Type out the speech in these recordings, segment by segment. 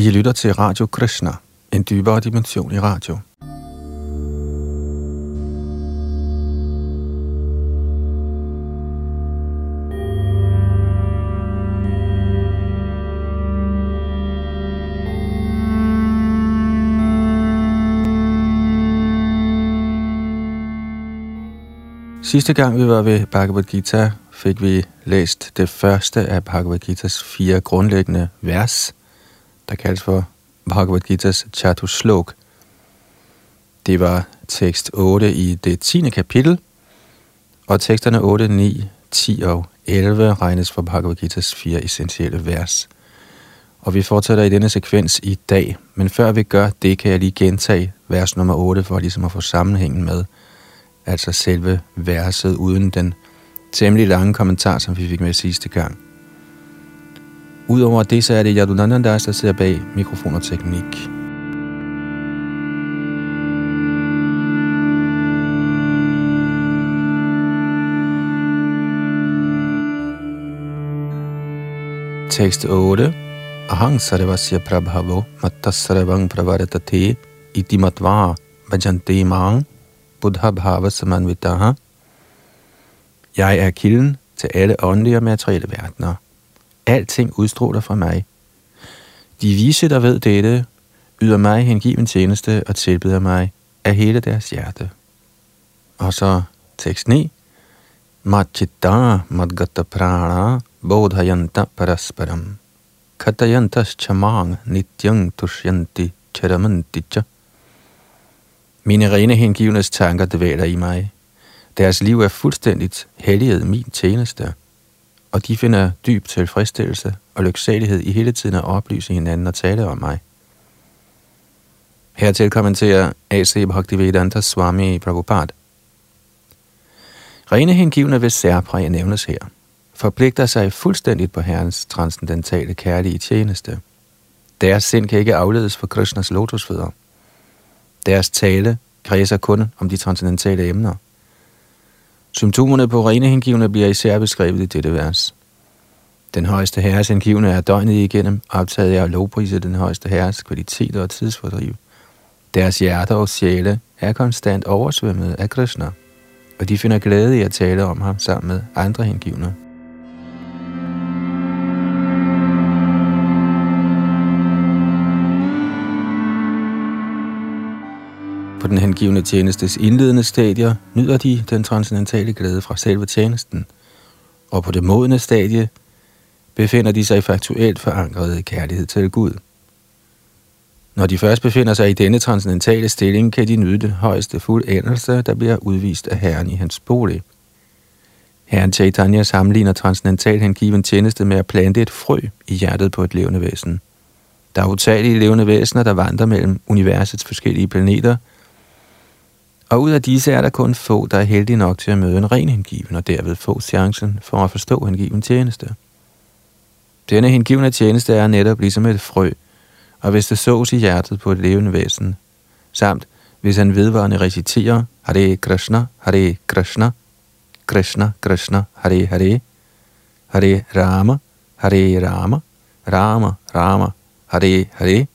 I lytter til Radio Krishna, en dybere dimension i radio. Sidste gang vi var ved Bhagavad Gita, fik vi læst det første af Bhagavad Gitas fire grundlæggende vers, der kaldes for Bhagavad Gita's Chatuslok. Det var tekst 8 i det 10. kapitel, og teksterne 8, 9, 10 og 11 regnes for Bhagavad Gita's fire essentielle vers. Og vi fortsætter i denne sekvens i dag, men før vi gør det, kan jeg lige gentage vers nummer 8, for ligesom at få sammenhængen med, altså selve verset uden den temmelig lange kommentar, som vi fik med sidste gang. Udover det, så er det Yadunandandas, der sidder bag mikrofon og teknik. Tekst 8. Ahang sarvasya prabhavo matta sarvang pravaratati iti matva bhajante mang buddha bhava samanvitaha. Jeg er kilden til alle åndelige og materielle verdener. Alting udstråler fra mig. De vise, der ved dette, yder mig hengiven tjeneste og tilbeder mig af hele deres hjerte. Og så tekst 9. Machita madgata prana bodhayanta parasparam. Katayantas chamang nityang tushyanti charamanticha. Mine rene hengivnes tanker dvæler i mig. Deres liv er fuldstændigt helliget min tjeneste og de finder dyb tilfredsstillelse og lyksalighed i hele tiden at oplyse hinanden og tale om mig. Hertil kommenterer A.C. Bhaktivedanta Swami Prabhupada. Rene hengivne ved særpræg nævnes her, forpligter sig fuldstændigt på Herrens transcendentale kærlige tjeneste. Deres sind kan ikke afledes for Krishnas lotusfødder. Deres tale kredser kun om de transcendentale emner – Symptomerne på rene hengivne bliver især beskrevet i dette vers. Den højeste herres hengivne er døgnet igennem optaget af at lovprise den højeste herres kvaliteter og tidsfordriv. Deres hjerter og sjæle er konstant oversvømmet af Krishna, og de finder glæde i at tale om ham sammen med andre hengivne. På den hengivende tjenestes indledende stadier nyder de den transcendentale glæde fra selve tjenesten, og på det modne stadie befinder de sig faktuelt forankret i kærlighed til Gud. Når de først befinder sig i denne transcendentale stilling, kan de nyde den højeste fuldendelse, der bliver udvist af Herren i hans bolig. Herren Chaitanya sammenligner transcendental hengiven tjeneste med at plante et frø i hjertet på et levende væsen. Der er utallige levende væsener, der vandrer mellem universets forskellige planeter – og ud af disse er der kun få, der er heldige nok til at møde en ren hengiven, og derved få chancen for at forstå hengiven tjeneste. Denne hengivne tjeneste er netop ligesom et frø, og hvis det sås i hjertet på et levende væsen, samt hvis han vedvarende reciterer Hare Krishna, Hare Krishna, Krishna Krishna, Hare Hare, Hare Rama, Hare Rama, Rama Rama, Hare Hare,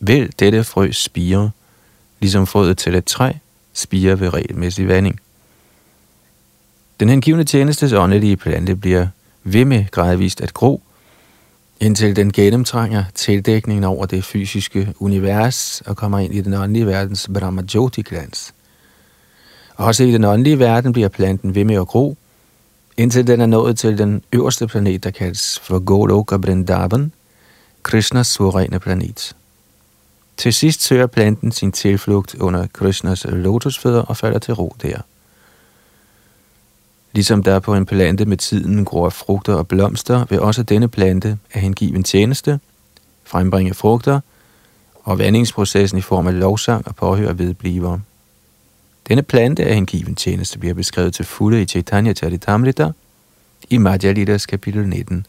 vil dette frø spire, ligesom frøet til et træ, spiger ved regelmæssig vanding. Den hengivne tjenestes åndelige plante bliver ved med gradvist at gro, indtil den gennemtrænger tildækningen over det fysiske univers og kommer ind i den åndelige verdens Brahmajoti-glans. Også i den åndelige verden bliver planten ved med at gro, indtil den er nået til den øverste planet, der kaldes for Goloka Vrindavan, Krishnas suveræne planet. Til sidst søger planten sin tilflugt under Krishnas lotusfødder og falder til ro der. Ligesom der på en plante med tiden gror frugter og blomster, vil også denne plante af hengiven tjeneste frembringe frugter, og vandingsprocessen i form af lovsang og påhør vedbliver. Denne plante af hengiven tjeneste bliver beskrevet til fulde i Chaitanya Charitamrita i Madhya kapitel 19.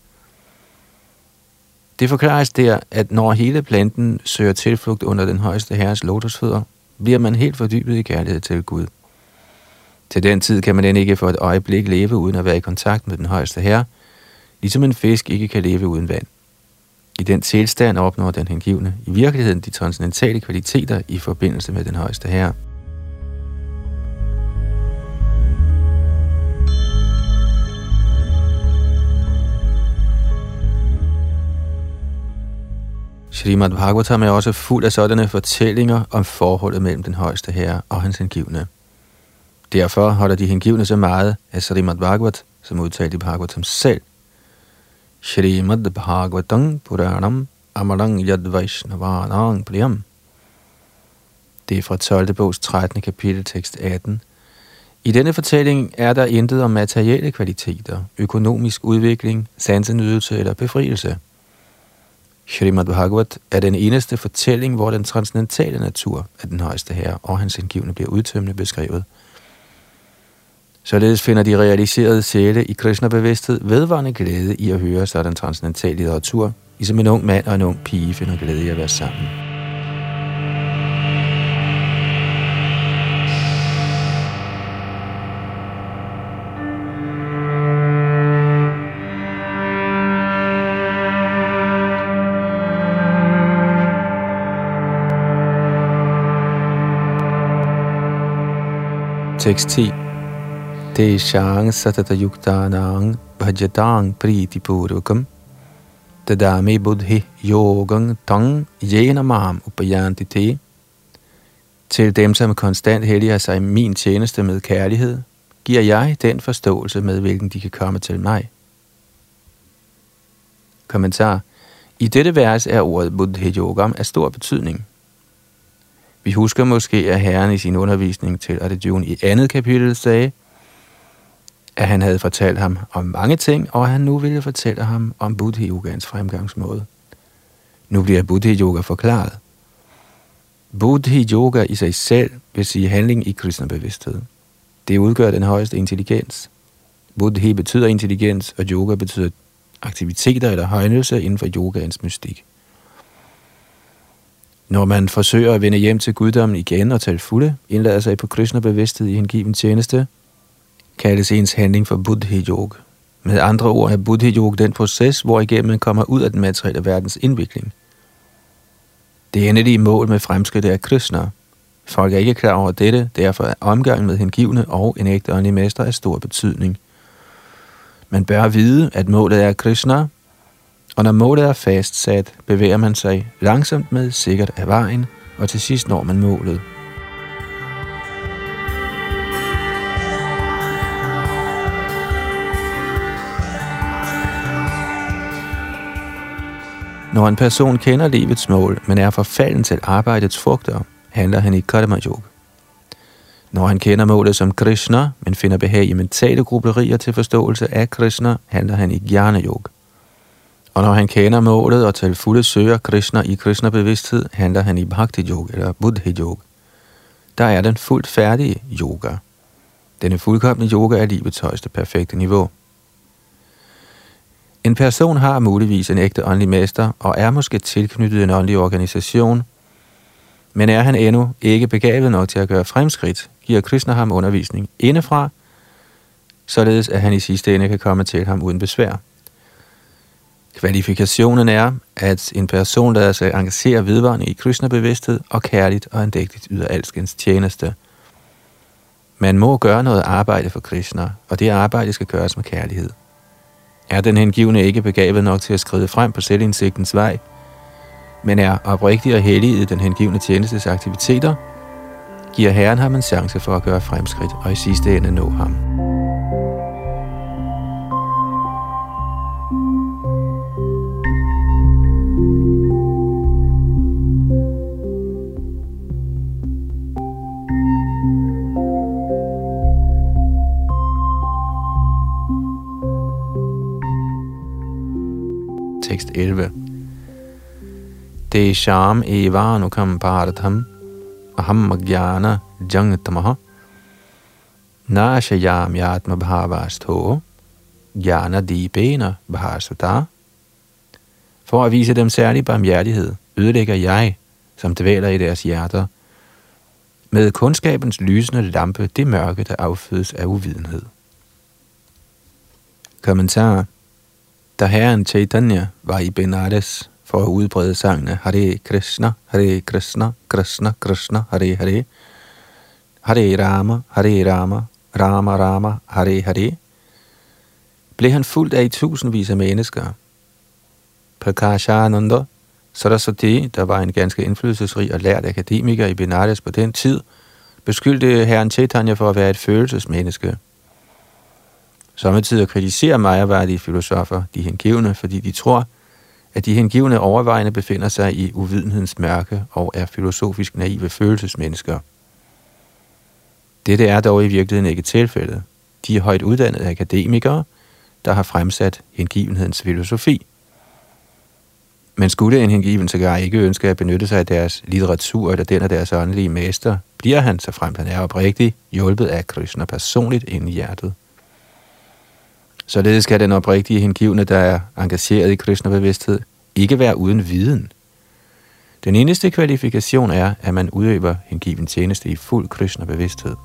Det forklares der, at når hele planten søger tilflugt under den højeste herres lotusfødder, bliver man helt fordybet i kærlighed til Gud. Til den tid kan man end ikke for et øjeblik leve uden at være i kontakt med den højeste herre, ligesom en fisk ikke kan leve uden vand. I den tilstand opnår den hengivne i virkeligheden de transcendentale kvaliteter i forbindelse med den højeste herre. Srimad Bhagavatam er også fuld af sådanne fortællinger om forholdet mellem den højeste herre og hans hengivne. Derfor holder de hengivne så meget af Srimad Bhagavat, som udtalt i Bhagavatam selv. Srimad Bhagavatam Puranam Amarang Yad Vaishnavanang Priyam. Det er fra 12. bogs 13. kapitel, tekst 18. I denne fortælling er der intet om materielle kvaliteter, økonomisk udvikling, sansenydelse eller befrielse – Srimad Bhagavat er den eneste fortælling, hvor den transcendentale natur af den højeste herre og hans indgivende bliver udtømmende beskrevet. Således finder de realiserede sjæle i Krishna-bevidsthed vedvarende glæde i at høre sådan transcendental litteratur, ligesom en ung mand og en ung pige finder glæde i at være sammen. Tekst 10. Teshang satatayuktanang bhajatang priti purvakam tadami buddhi yogang tang jena mam upayanti te. Til dem, som konstant helliger sig min tjeneste med kærlighed, giver jeg den forståelse, med hvilken de kan komme til mig. Kommentar. I dette vers er ordet Buddhi Yogam af stor betydning. Vi husker måske, at Herren i sin undervisning til Arjuna i andet kapitel sagde, at han havde fortalt ham om mange ting, og at han nu ville fortælle ham om Buddhi-yogans fremgangsmåde. Nu bliver Buddhi-yoga forklaret. Buddhi-yoga i sig selv vil sige handling i kristne bevidsthed. Det udgør den højeste intelligens. Buddhi betyder intelligens, og yoga betyder aktiviteter eller højnelse inden for yogaens mystik. Når man forsøger at vende hjem til guddommen igen og til fulde, indlader sig på Krishna-bevidsthed i hengiven tjeneste, kaldes ens handling for Buddhi Yoga. Med andre ord er Buddhi Yoga den proces, hvor igennem man kommer ud af den materielle verdens indvikling. Det endelige mål med fremskridtet er Krishna. Folk er ikke klar over dette, derfor er omgangen med hengivne og en ægte åndelig mester af stor betydning. Man bør vide, at målet er Krishna, og når målet er fastsat, bevæger man sig langsomt med sikkert af vejen, og til sidst når man målet. Når en person kender livets mål, men er forfalden til arbejdets frugter, handler han i Karma Yoga. Når han kender målet som Krishna, men finder behag i mentale grublerier til forståelse af Krishna, handler han i Jnana Yoga. Og når han kender målet og til fulde søger Krishna i Krishna-bevidsthed, handler han i Bhakti-yoga eller Buddhi-yoga. Der er den fuldt færdige yoga. Denne fuldkommende yoga er livets højeste perfekte niveau. En person har muligvis en ægte åndelig mester og er måske tilknyttet en åndelig organisation, men er han endnu ikke begavet nok til at gøre fremskridt, giver Krishna ham undervisning indefra, således at han i sidste ende kan komme til ham uden besvær. Kvalifikationen er, at en person lader sig engagere vedvarende i Krishna-bevidsthed og kærligt og andægtigt yder alskens tjeneste. Man må gøre noget arbejde for Krishna, og det arbejde skal gøres med kærlighed. Er den hengivne ikke begavet nok til at skride frem på selvindsigtens vej, men er oprigtig og hellig i den hengivne tjenestes aktiviteter, giver Herren ham en chance for at gøre fremskridt og i sidste ende nå ham. Tekst 11. Desham evanukam bharatam aham magyana jangtamaha nashayam yatma bhavasto jnana dibena bhavasata. For at vise dem særlig barmhjertighed, ødelægger jeg, som dvæler i deres hjerter, med kundskabens lysende lampe det mørke, der affødes af uvidenhed. Kommentar da herren Chaitanya var i Benares for at udbrede sangene Hare Krishna, Hare Krishna, Krishna Krishna, Hare Hare, Hare Rama, Hare Rama, Rama Rama, Hare Hare, blev han fuldt af i tusindvis af mennesker. Prakashananda Saraswati, der var en ganske indflydelsesrig og lært akademiker i Benares på den tid, beskyldte herren Chaitanya for at være et følelsesmenneske. Samtidig kritiserer majaværdige filosofer de hengivne, fordi de tror, at de hengivne overvejende befinder sig i uvidenhedens mørke og er filosofisk naive følelsesmennesker. Dette er dog i virkeligheden ikke tilfældet. De er højt uddannede akademikere, der har fremsat hengivenhedens filosofi. Men skulle en hengiven sågar ikke ønske at benytte sig af deres litteratur eller den af deres åndelige mester, bliver han, så frem han er oprigtig, hjulpet af Krishna personligt ind i hjertet. Således skal den oprigtige hengivne, der er engageret i Krishna-bevidsthed, ikke være uden viden. Den eneste kvalifikation er, at man udøver hengiven tjeneste i fuld Krishna-bevidsthed.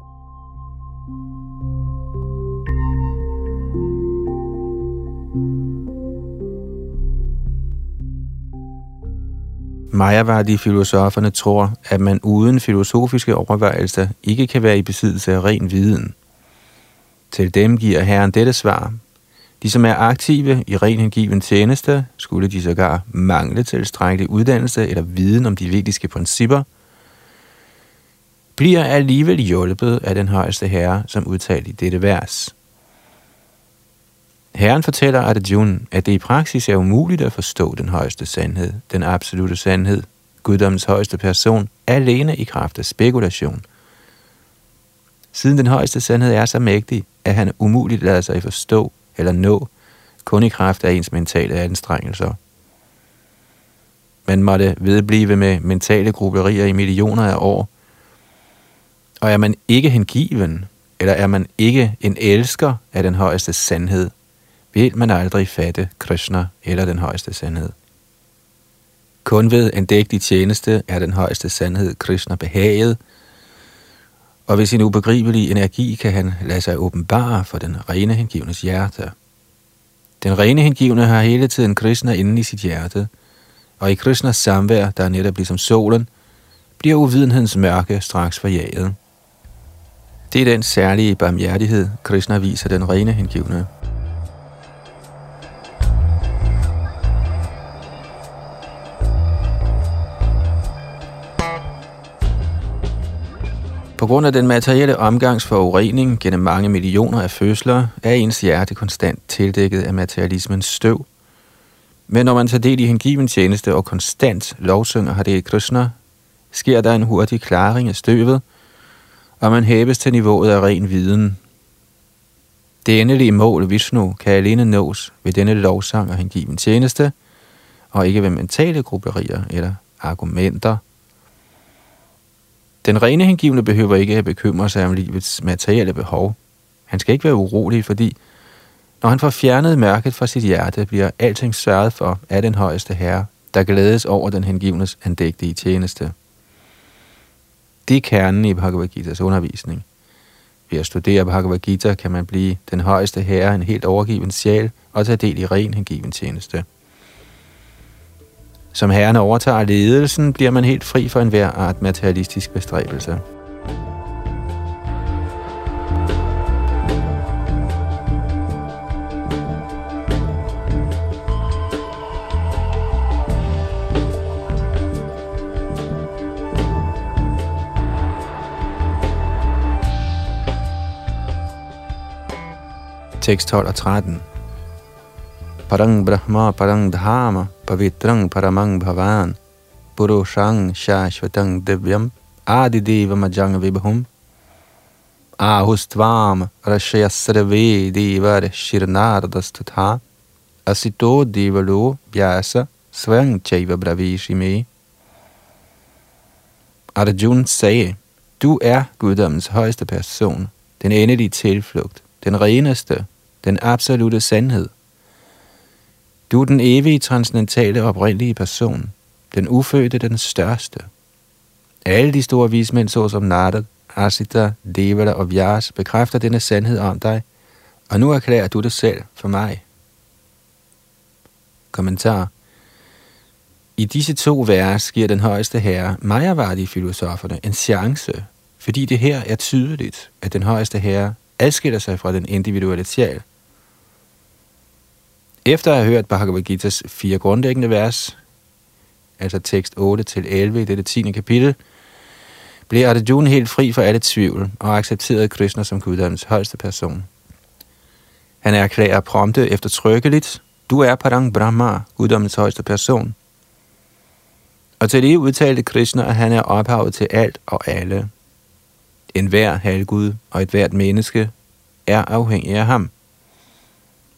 Mayavadi-filosoferne tror, at man uden filosofiske overvejelser ikke kan være i besiddelse af ren viden. Til dem giver Herren dette svar. De, som er aktive i ren hengiven tjeneste, skulle de sågar mangle tilstrækkelig uddannelse eller viden om de vigtigste principper, bliver alligevel hjulpet af den højeste herre, som udtalt i dette vers. Herren fortæller Arjuna, at det i praksis er umuligt at forstå den højeste sandhed, den absolute sandhed, guddommens højeste person, alene i kraft af spekulation. Siden den højeste sandhed er så mægtig, at han umuligt lader sig forstå eller nå, kun i kraft af ens mentale anstrengelser. Man måtte vedblive med mentale grupperier i millioner af år, og er man ikke hengiven, eller er man ikke en elsker af den højeste sandhed, vil man aldrig fatte Krishna eller den højeste sandhed. Kun ved en dægtig tjeneste er den højeste sandhed Krishna behaget, og ved sin ubegribelige energi kan han lade sig åbenbare for den rene hengivnes hjerte. Den rene hengivne har hele tiden Krishna inde i sit hjerte, og i Krishnas samvær, der er netop ligesom solen, bliver uvidenhedens mørke straks forjaget. Det er den særlige barmhjertighed, Krishna viser den rene hengivne. På grund af den materielle omgangsforurening gennem mange millioner af fødsler, er ens hjerte konstant tildækket af materialismens støv. Men når man tager del i hengiven tjeneste og konstant lovsynger Hare Krishna, sker der en hurtig klaring af støvet, og man hæves til niveauet af ren viden. Det endelige mål, Vishnu, kan alene nås ved denne lovsang og hengiven tjeneste, og ikke ved mentale grupperier eller argumenter – den rene hengivne behøver ikke at bekymre sig om livets materielle behov. Han skal ikke være urolig, fordi når han får fjernet mørket fra sit hjerte, bliver alting sørget for af den højeste herre, der glædes over den hengivnes andægtige tjeneste. Det er kernen i Bhagavad Gita's undervisning. Ved at studere Bhagavad Gita kan man blive den højeste herre, en helt overgiven sjæl, og tage del i ren hengiven tjeneste. Som herren overtager ledelsen, bliver man helt fri for enhver art materialistisk bestræbelse. Tekst 12 og 13 Parang Brahma Parang Dharma Pavitrang Paramang Bhavan Purushang Shashvatang Divyam Adideva Majang Vibhum Ahustvam Rashayasrave divar Shirnardastutha Asito divalo Vyasa Svang Chaiva Bravishime Arjun sagde, du er guddommens højeste person, den endelige tilflugt, den reneste, den absolute sandhed – du er den evige, transcendentale oprindelige person. Den ufødte, den største. Alle de store vismænd, såsom Narad, Asita, Devala og Vyas, bekræfter denne sandhed om dig, og nu erklærer du det selv for mig. Kommentar. I disse to vers giver den højeste herre Majavadi filosoferne en chance, fordi det her er tydeligt, at den højeste herre adskiller sig fra den individuelle sjæl. Efter at have hørt Bhagavad Gita's fire grundlæggende vers, altså tekst 8-11 i dette 10. kapitel, blev Arjuna helt fri for alle tvivl og accepterede Krishna som Guddoms højeste person. Han erklærer prompte eftertrykkeligt, du er Parang Brahma, Guddoms højeste person. Og til det udtalte Krishna, at han er ophavet til alt og alle. En hver halvgud og et hvert menneske er afhængig af ham.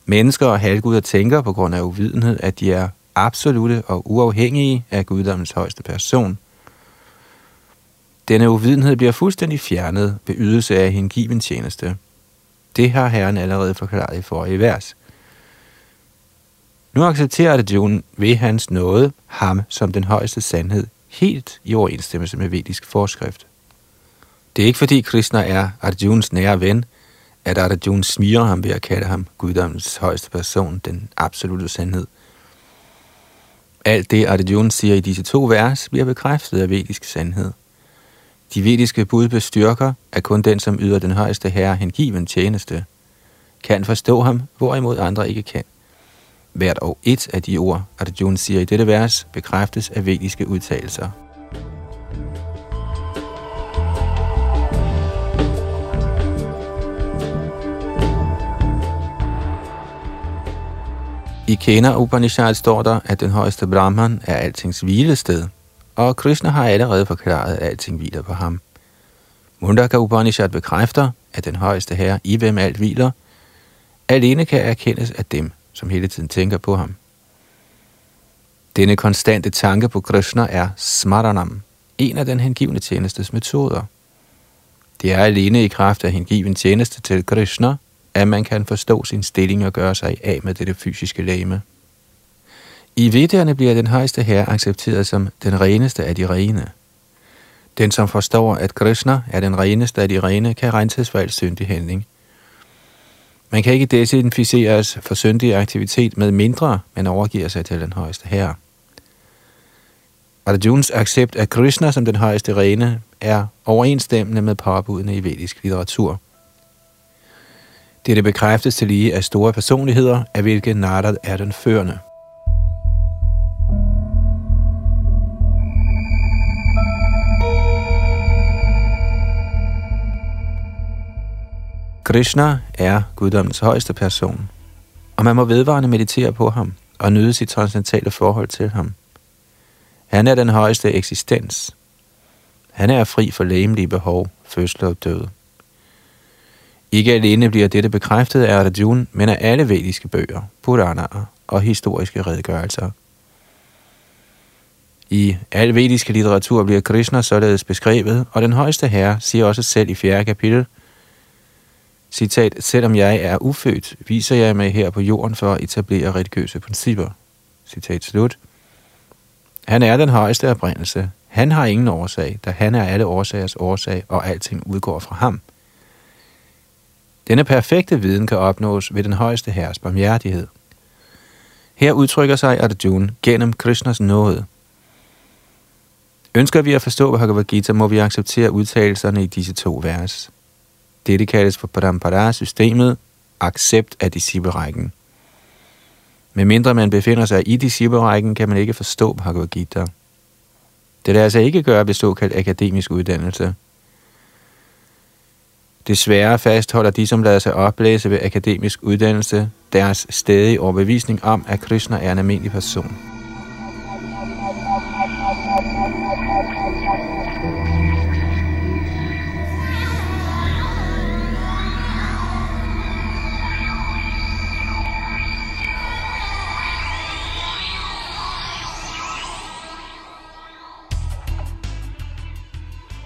Mennesker og halvguder tænker på grund af uvidenhed, at de er absolute og uafhængige af guddommens højeste person. Denne uvidenhed bliver fuldstændig fjernet ved ydelse af hengiven tjeneste. Det har Herren allerede forklaret i forrige vers. Nu accepterer Arjuna ved hans nåde ham som den højeste sandhed, helt i overensstemmelse med vedisk forskrift. Det er ikke fordi Krishna er Arjuns nære ven, at Arjuna smiger ham ved at kalde ham guddommens højeste person, den absolute sandhed. Alt det Arjuna siger i disse to vers bliver bekræftet af vedisk sandhed. De vediske bud bestyrker, at kun den, som yder den højeste herre hengiven tjeneste, kan forstå ham, hvorimod andre ikke kan. Hvert og et af de ord, Arjuna siger i dette vers, bekræftes af vediske udtalelser. I Kena Upanishad står der, at den højeste Brahman er altings hvilested, og Krishna har allerede forklaret, at alting hviler på ham. Mundaka Upanishad bekræfter, at den højeste herre, i hvem alt hviler, alene kan erkendes af dem, som hele tiden tænker på ham. Denne konstante tanke på Krishna er smaranam, en af den hengivne tjenestes metoder. Det er alene i kraft af hengiven tjeneste til Krishna, at man kan forstå sin stilling og gøre sig af med dette fysiske læme. I Vedderne bliver den højeste herre accepteret som den reneste af de rene. Den, som forstår, at Krishna er den reneste af de rene, kan renses for al syndig handling. Man kan ikke desinficeres for syndig aktivitet med mindre, man overgiver sig til den højeste herre. Arjuns accept af Krishna som den højeste rene er overensstemmende med påbudene i vedisk litteratur. Dette bekræftes til lige af store personligheder, af hvilke Narad er den førende. Krishna er guddommens højeste person, og man må vedvarende meditere på ham og nyde sit transcendentale forhold til ham. Han er den højeste eksistens. Han er fri for læmelige behov, fødsel og død. Ikke alene bliver dette bekræftet af Arjuna, men af alle vediske bøger, Puranaer og historiske redegørelser. I al vediske litteratur bliver Krishna således beskrevet, og den højeste herre siger også selv i fjerde kapitel, citat, selvom jeg er ufødt, viser jeg mig her på jorden for at etablere religiøse principper. Citat slut. Han er den højeste oprindelse. Han har ingen årsag, da han er alle årsagers årsag, og alting udgår fra ham – denne perfekte viden kan opnås ved den højeste herres barmhjertighed. Her udtrykker sig Arjuna gennem Krishnas nåde. Ønsker vi at forstå Bhagavad Gita, må vi acceptere udtalelserne i disse to vers. Dette kaldes for Parampara-systemet, accept af disciplerækken. Med mindre man befinder sig i disciplerækken, kan man ikke forstå Bhagavad Gita. Det lader sig ikke gøre ved såkaldt akademisk uddannelse – Desværre fastholder de, som lader sig oplæse ved akademisk uddannelse, deres stadige overbevisning om, at Krishna er en almindelig person.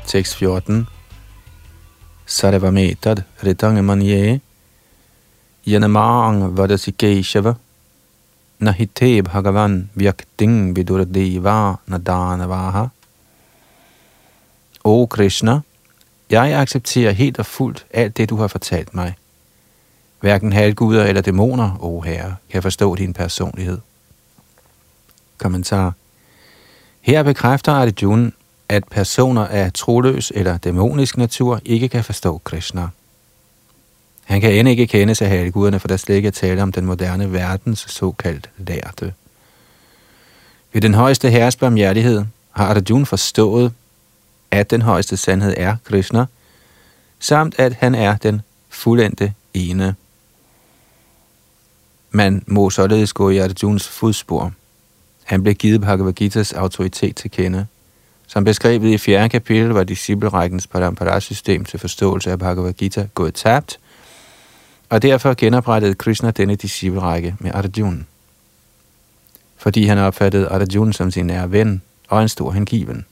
Tekst 14 Sarvametad Ritangmanye Yanamang Vadasi Keshava Nahite Bhagavan Vyakting Vidurdeva Nadanavaha O Krishna, jeg accepterer helt og fuldt alt det, du har fortalt mig. Hverken halvguder eller dæmoner, o Herre, kan forstå din personlighed. Kommentar. Her bekræfter Arjuna, at personer af troløs eller dæmonisk natur ikke kan forstå Krishna. Han kan end ikke kende sig halvguderne, for der slet ikke er tale om den moderne verdens såkaldt lærte. Ved den højeste herres barmhjertighed har Arjuna forstået, at den højeste sandhed er Krishna, samt at han er den fuldendte ene. Man må således gå i Arjuns fodspor. Han blev givet Bhagavad Gita's autoritet til kende. Som beskrevet i fjerde kapitel var disciplerækkens parampara-system til forståelse af Bhagavad Gita gået tabt, og derfor genoprettede Krishna denne disciplerække med Arjuna. Fordi han opfattede Arjuna som sin nære ven og en stor hengiven.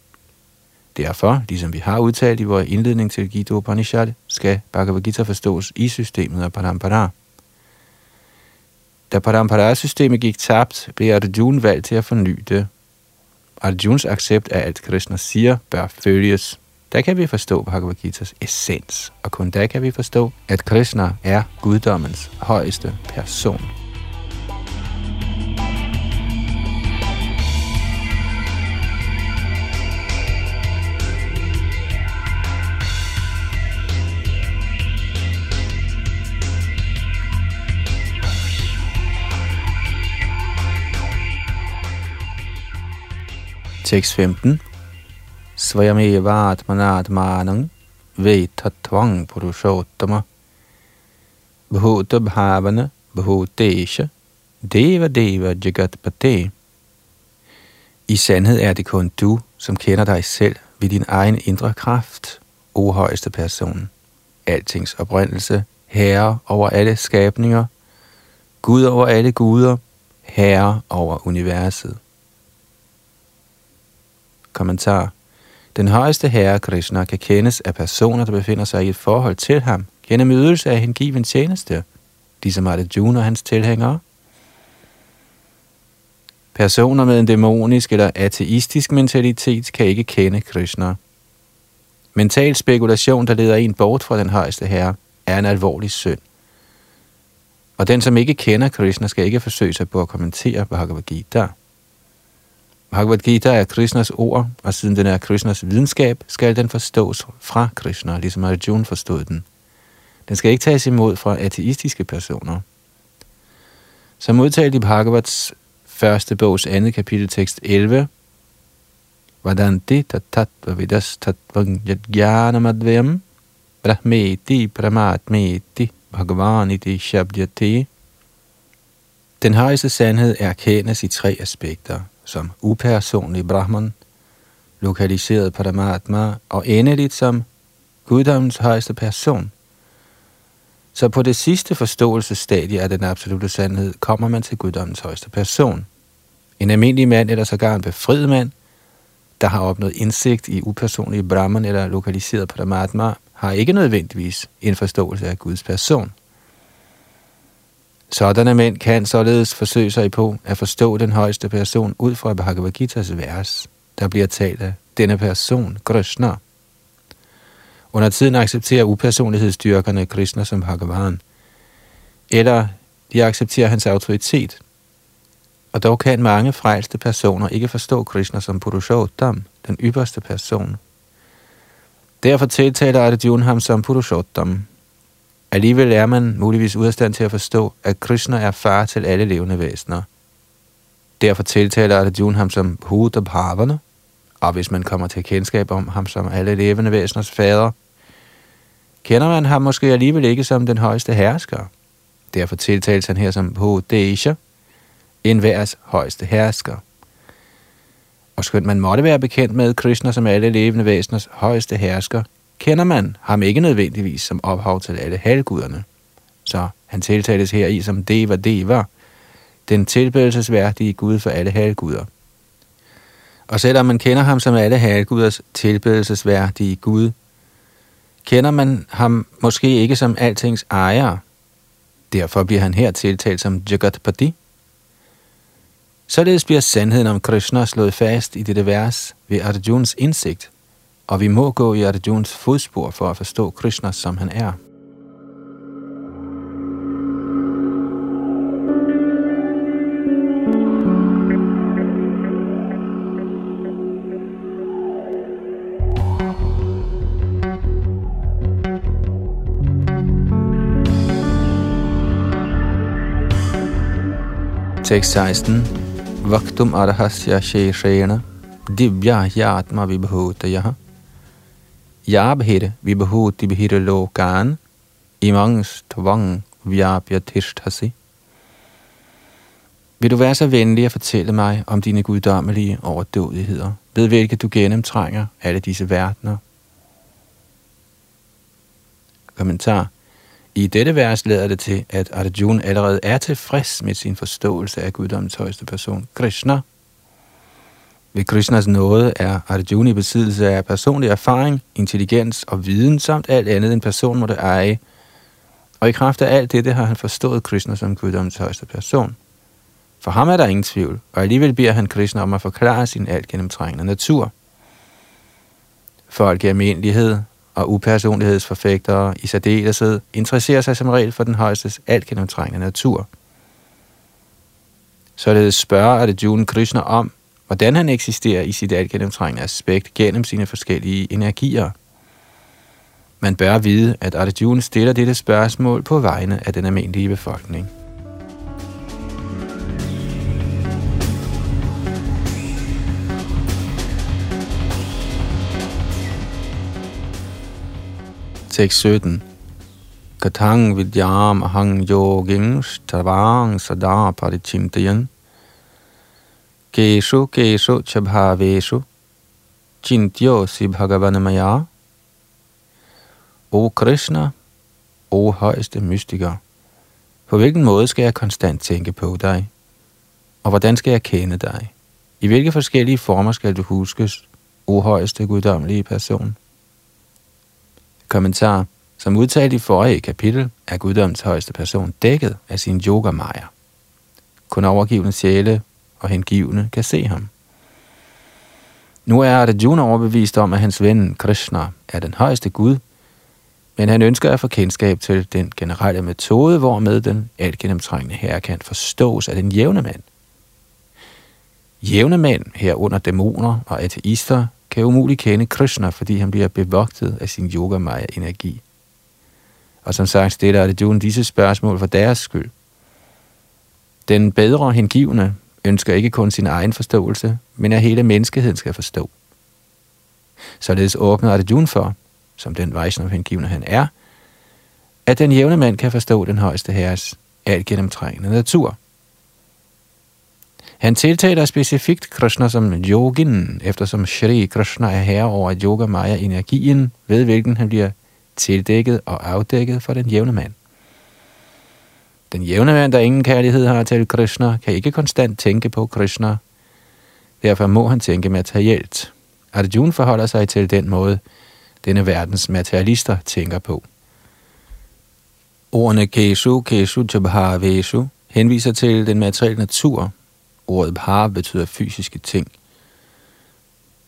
Derfor, ligesom vi har udtalt i vores indledning til Gita Upanishad, skal Bhagavad Gita forstås i systemet af Parampara. Da Parampara-systemet gik tabt, blev Arjuna valgt til at forny det. Arjuns accept af alt Krishna siger, bør følges. Der kan vi forstå Bhagavad Gita's essens, og kun der kan vi forstå, at Krishna er guddommens højeste person. Tekst 15. Svayameva atmanatmanang vetatvang purushottama bhuta bhavana bhutesha deva deva jagatpate. I sandhed er det kun du, som kender dig selv ved din egen indre kraft, o højeste person. Altings oprindelse, herre over alle skabninger, Gud over alle guder, herre over universet. Kommentar. Den højeste herre Krishna kan kendes af personer, der befinder sig i et forhold til ham, gennem ydelse af hengiven tjeneste, ligesom Arjuna og hans tilhængere. Personer med en dæmonisk eller ateistisk mentalitet kan ikke kende Krishna. Mental spekulation, der leder en bort fra den højeste herre, er en alvorlig synd. Og den, som ikke kender Krishna, skal ikke forsøge sig på at kommentere Bhagavad Gita. Bhagavad Gita er Krishnas ord, og siden den er Krishnas videnskab, skal den forstås fra Krishna, ligesom Arjuna forstod den. Den skal ikke tages imod fra ateistiske personer. Som udtalt i Bhagavats første bogs andet kapitel tekst 11, Vadanti tatatva vidas tatvang yadgyanamadvyam brahmeti pramatmeti bhagavaniti shabdyati. Den højeste sandhed erkendes i tre aspekter – som upersonlig Brahman, lokaliseret Paramatma og endeligt som guddommens højeste person. Så på det sidste forståelsesstadie af den absolute sandhed kommer man til guddommens højeste person. En almindelig mand eller sågar en befriet mand, der har opnået indsigt i upersonlig Brahman eller lokaliseret Paramatma, har ikke nødvendigvis en forståelse af Guds person – Sådanne mænd kan således forsøge sig på at forstå den højeste person ud fra Bhagavad Gita's vers, der bliver talt af denne person, Krishna. Under tiden accepterer upersonlighedsstyrkerne Krishna som Bhagavan, eller de accepterer hans autoritet. Og dog kan mange frelste personer ikke forstå Krishna som Purushottam, den ypperste person. Derfor tiltaler Arjuna ham som Purushottam, Alligevel er man muligvis ude af stand til at forstå, at Krishna er far til alle levende væsener. Derfor tiltaler Arjuna ham som Huda Bhavana, og hvis man kommer til kendskab om ham som alle levende væseners fader, kender man ham måske alligevel ikke som den højeste hersker. Derfor tiltales han her som Hodesha, en værs højeste hersker. Og skønt man måtte være bekendt med Krishna som alle levende væseners højeste hersker, kender man ham ikke nødvendigvis som ophav til alle halvguderne. Så han tiltales her i som Deva Deva, den tilbedelsesværdige Gud for alle halvguder. Og selvom man kender ham som alle halvguders tilbedelsesværdige Gud, kender man ham måske ikke som altings ejer. Derfor bliver han her tiltalt som Jagatpati. Således bliver sandheden om Krishna slået fast i dette vers ved Arjuns indsigt, og vi må gå i Arjuns fodspor for at forstå Krishna, som han er. Tekst 16. Vaktum arhasya sheshrena divya yatma vibhutaya yabhir vibhuti bhir lokan imangs tvang vyapya tishtasi. Vil du være så venlig at fortælle mig om dine guddommelige overdådigheder, ved hvilke du gennemtrænger alle disse verdener? Kommentar. I dette vers lader det til, at Arjuna allerede er tilfreds med sin forståelse af guddommens højeste person, Krishna. Ved Krishnas nåde er Arjuna i besiddelse af personlig erfaring, intelligens og viden, samt alt andet en person måtte eje. Og i kraft af alt dette har han forstået Krishna som guddommens højeste person. For ham er der ingen tvivl, og alligevel beder han Krishna om at forklare sin alt gennemtrængende natur. Folk i almindelighed og upersonlighedsforfægtere i særdeleshed interesserer sig som regel for den højeste alt gennemtrængende natur. Således spørger Arjuna Krishna om, hvordan han eksisterer i sit altgennemtrængende aspekt gennem sine forskellige energier. Man bør vide, at Arjuna stiller dette spørgsmål på vegne af den almindelige befolkning. Tekst 17. Katang vidyam ahang yogim stavang sada parichintayan. Keshu keshu chabhaveshu chintyo si bhagavanamaya. O Krishna, o højeste mystiker, på hvilken måde skal jeg konstant tænke på dig? Og hvordan skal jeg kende dig? I hvilke forskellige former skal du huskes, o højeste guddommelige person? Kommentar. Som udtalt i forrige kapitel, er guddommens højeste person dækket af sin yoga maya. Kun overgivende sjæle og hengivne kan se ham. Nu er Arjuna overbevist om, at hans ven Krishna er den højeste Gud, men han ønsker at få kendskab til den generelle metode, hvormed den alt gennemtrængende herre kan forstås af den jævne mand. Jævne mænd, herunder dæmoner og ateister, kan umuligt kende Krishna, fordi han bliver bevogtet af sin yoga maya energi. Og som sagt stiller Arjuna disse spørgsmål for deres skyld. Den bedre hengivne ønsker ikke kun sin egen forståelse, men at hele menneskeheden skal forstå. Således åbner Arjuna for, som den Vaishnav hengivne han er, at den jævne mand kan forstå den højeste herres alt gennemtrængende natur – han tiltaler specifikt Krishna som yogin, eftersom Shri Krishna er herre over yoga maya energien, ved hvilken han bliver tildækket og afdækket for den jævne mand. Den jævne mand, der ingen kærlighed har til Krishna, kan ikke konstant tænke på Krishna. Derfor må han tænke materielt. Arjuna forholder sig til den måde, denne verdens materialister tænker på. Ordene Keshu, Keshu, Jabhaveshu henviser til den materielle natur, Ordet bhava betyder fysiske ting.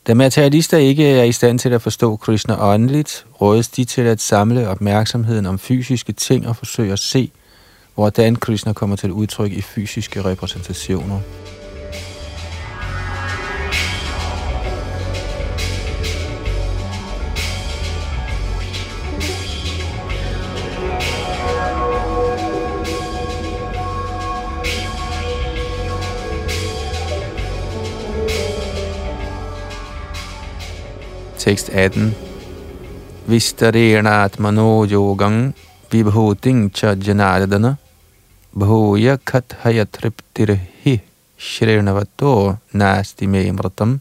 Da materialister ikke er i stand til at forstå Krishna åndeligt, rådes de til at samle opmærksomheden om fysiske ting og forsøge at se, hvordan Krishna kommer til udtryk i fysiske repræsentationer. Tekst 18. Vistarena atmano yogang vibhuting cha janardana bhuya kathaya triptirhi shrirnavato nasti me imratam.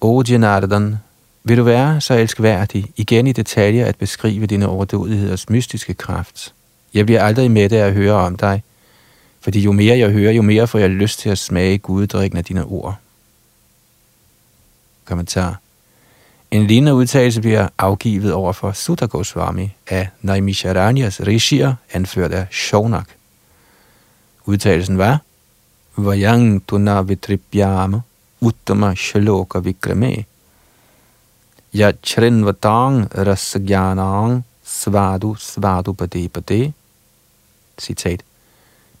O Janardan, vil du være så elskværdig igen i detaljer at beskrive dine overdådigheders mystiske kraft. Jeg bliver aldrig med af at høre om dig, fordi jo mere jeg hører, jo mere får jeg lyst til at smage guddrikken af dine ord. Kommentar. En lignende udtalelse bliver afgivet over for Sutta Goswami af Naimisharanyas Rishir, anført af Shonak. Udtalelsen var, Vajang tuna vitripyama uttama shaloka vikrame ya chrinvatang rasagyanang svadu svadu pade pade. Citat.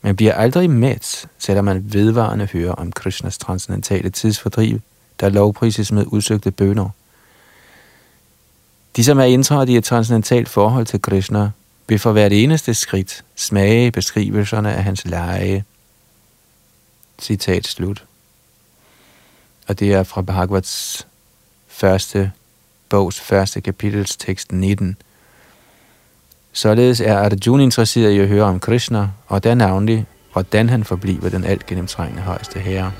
Man bliver aldrig mæt, selvom man vedvarende hører om Krishnas transcendentale tidsfordriv, der lovprises med udsøgte bønder – de, som er indtrådt i et transcendentalt forhold til Krishna, vil for hvert eneste skridt smage beskrivelserne af hans leje. Citat slut. Og det er fra Bhagavats første bogs første kapitels tekst 19. Således er Arjuna interesseret i at høre om Krishna, og der navnlig, hvordan han forbliver den alt gennemtrængende højeste herre.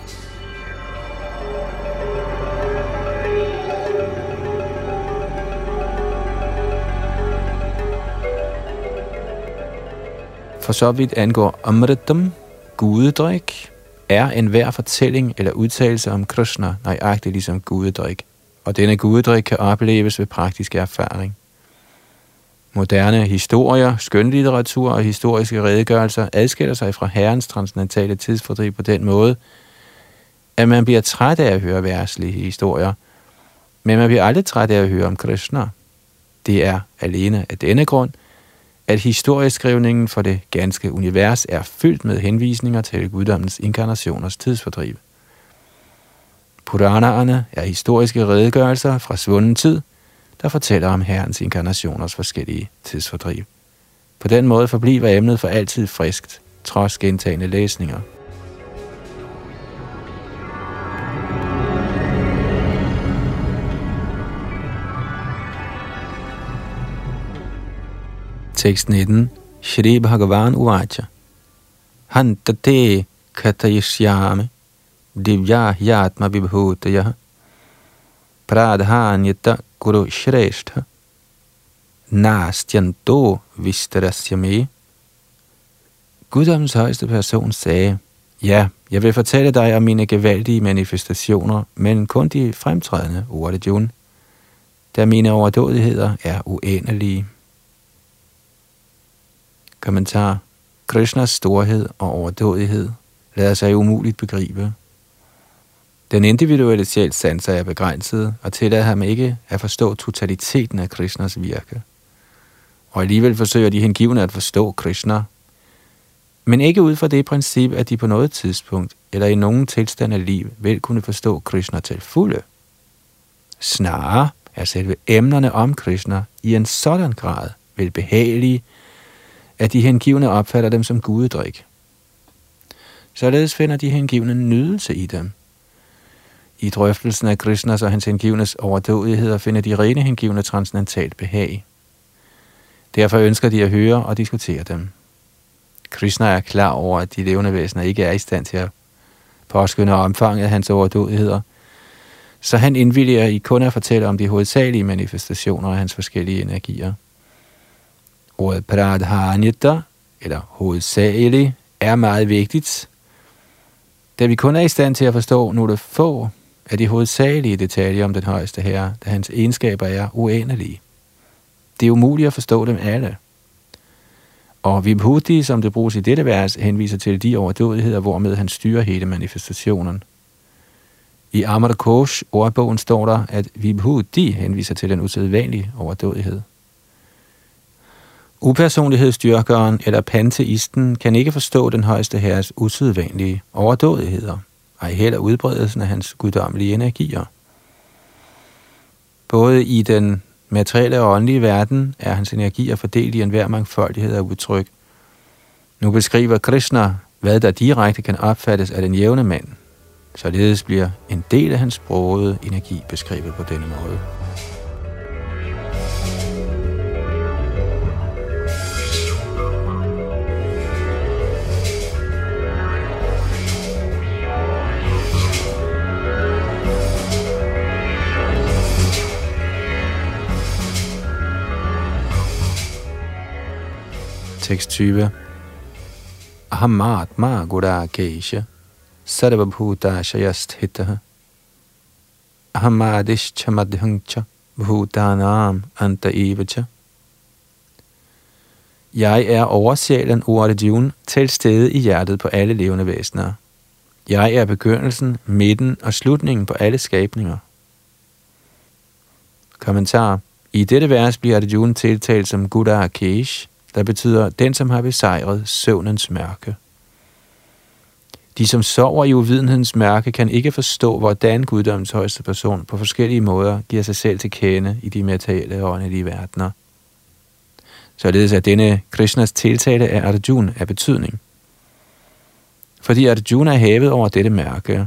For så vidt angår Amritam, gudedrik, er enhver fortælling eller udtalelse om Krishna nøjagtig ligesom gudedrik, og denne gudedrik kan opleves ved praktisk erfaring. Moderne historier, skønlitteratur og historiske redegørelser adskiller sig fra herrens transcendentale tidsfordriv på den måde, at man bliver træt af at høre værtslige historier, men man bliver aldrig træt af at høre om Krishna. Det er alene af denne grund, at historieskrivningen for det ganske univers er fyldt med henvisninger til guddommens inkarnationers tidsfordriv. Puranaerne er historiske redegørelser fra svunden tid, der fortæller om Herrens inkarnationers forskellige tidsfordriv. På den måde forbliver emnet for altid friskt, trods gentagende læsninger. Tekst 19. Shri Bhagavan Uvacha. Hantate katayishyame divyahyatma vibhutaya pradhanyata kuru shreshtha nastyanto vistarasyame. Guddoms højeste person sagde, Ja, jeg vil fortælle dig om mine gevaldige manifestationer, men kun de fremtrædende, ordet Jun, da mine overdådigheder er uendelige. Kommentar. Krishnas storhed og overdådighed lader sig umuligt begribe. Den individuelle sjæls sanser er begrænset og tillader ham ikke at forstå totaliteten af Krishnas virke. Og alligevel forsøger de hengivne at forstå Krishna, men ikke ud fra det princip, at de på noget tidspunkt eller i nogen tilstand af liv vil kunne forstå Krishna til fulde. Snarere er selve emnerne om Krishna i en sådan grad velbehagelige, at de hengivne opfatter dem som gudedrik. Således finder de hengivne nydelse i dem. I drøftelsen af Krishnas og hans hengivnes overdådigheder finder de rene hengivne transcendentalt behag. Derfor ønsker de at høre og diskutere dem. Krishna er klar over, at de levende væsener ikke er i stand til at påskynde omfanget af hans overdådigheder, så han indvilliger i kun at fortælle om de hovedsagelige manifestationer af hans forskellige energier. Ordet pradhanita, eller hovedsagelig, er meget vigtigt, da vi kun er i stand til at forstå nogle få af de hovedsagelige detaljer om den højeste herre, da hans egenskaber er uendelige. Det er umuligt at forstå dem alle. Og Vibhuti, som det bruges i dette vers, henviser til de overdådigheder, hvormed han styrer hele manifestationen. I Amar Kosh ordbogen står der, at Vibhuti henviser til den usædvanlige overdådighed. Upersonlighedsstyrkeren eller panteisten kan ikke forstå den højeste herres usædvanlige overdådigheder, ej heller udbredelsen af hans guddommelige energier. Både i den materielle og åndelige verden er hans energier fordelt i enhver mangfoldighed af udtryk. Nu beskriver Krishna, hvad der direkte kan opfattes af den jævne mand. Således bliver en del af hans sprogede energi beskrevet på denne måde. tekst Teksttype Ahamatma Gurakesha Sarvabhutashayasthitah Ahamadish Madhyangcha Bhutanam Antaivacha jeg er oversjælen Uarjun til stede i hjertet på alle levende væsener. Jeg er begyndelsen, midten og slutningen på alle skabninger. Kommentar. I dette vers bliver Arjuna tiltalt som Gudda Akesh, der betyder den, som har besejret søvnens mørke. De, som sover i uvidenhedens mørke, kan ikke forstå, hvordan guddommens højeste person på forskellige måder giver sig selv til kende i de materielle og åndelige verdener. Således er denne Krishnas tiltale af Arjuna af betydning. fordi Arjuna er hævet over dette mærke,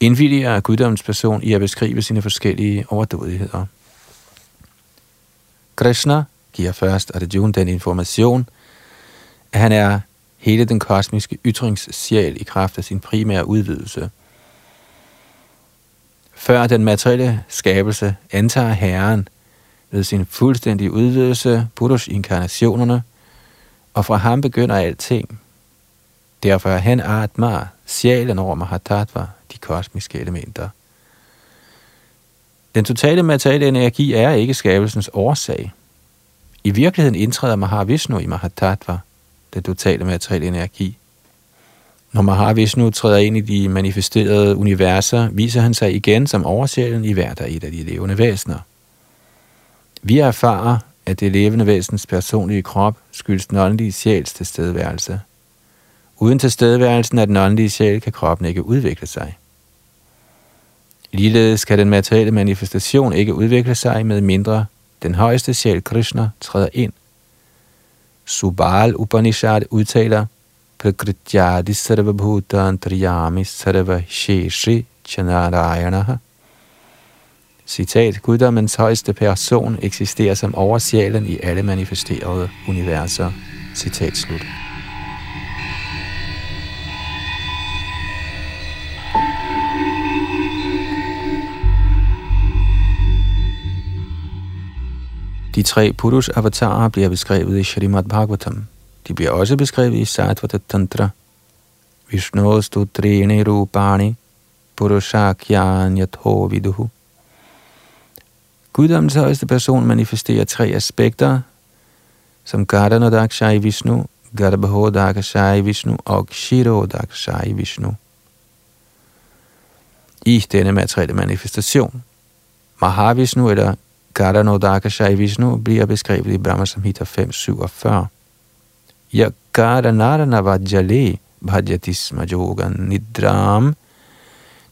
indvilliger guddommens person i at beskrive sine forskellige overdådigheder. Krishna giver først Arjuna den information, at han er hele den kosmiske ytringssjæl i kraft af sin primære udvidelse. Før den materielle skabelse antager Herren ved sin fuldstændige udvidelse Buddhas-inkarnationerne, og fra ham begynder alting. Derfor er han Atma, sjælen over Mahatattva, de kosmiske elementer. Den totale materielle energi er ikke skabelsens årsag. I virkeligheden indtræder Mahavishnu i Mahatattva, den totale materielle energi. Når Mahavishnu træder ind i de manifesterede universer, viser han sig igen som oversjælen i hvert der et af de levende væsener. Vi erfarer, at det levende væsens personlige krop skyldes den åndelige sjæls tilstedeværelse. Uden tilstedeværelsen af den åndelige sjæl kan kroppen ikke udvikle sig. Ligeledes kan den materielle manifestation ikke udvikle sig med mindre den højeste sjæl Krishna træder ind. Subal Upanishad udtaler, Prakrityadi sarva bhutantriyami sarva sheshi chanarayanaha. Citat, Guddommens højeste person eksisterer som oversjælen i alle manifesterede universer. Citat slut. De tre Purush avatarer bliver beskrevet i Srimad Bhagavatam. De bliver også beskrevet i Satvata Tantra. Vishnu Stutrine Rupani Purushakyan Yatho Viduhu. Guddommens højeste person manifesterer tre aspekter, som Gardhanodakshai Vishnu, Garbhodakshai Vishnu og Shirodakshai Vishnu. I denne materielle manifestation, Mahavishnu eller Gardhanodakshai Vishnu bliver beskrevet i Brahma Samhita 547. Ja, Gardhanarana Vajjale Bhajatisma Yogan Nidram.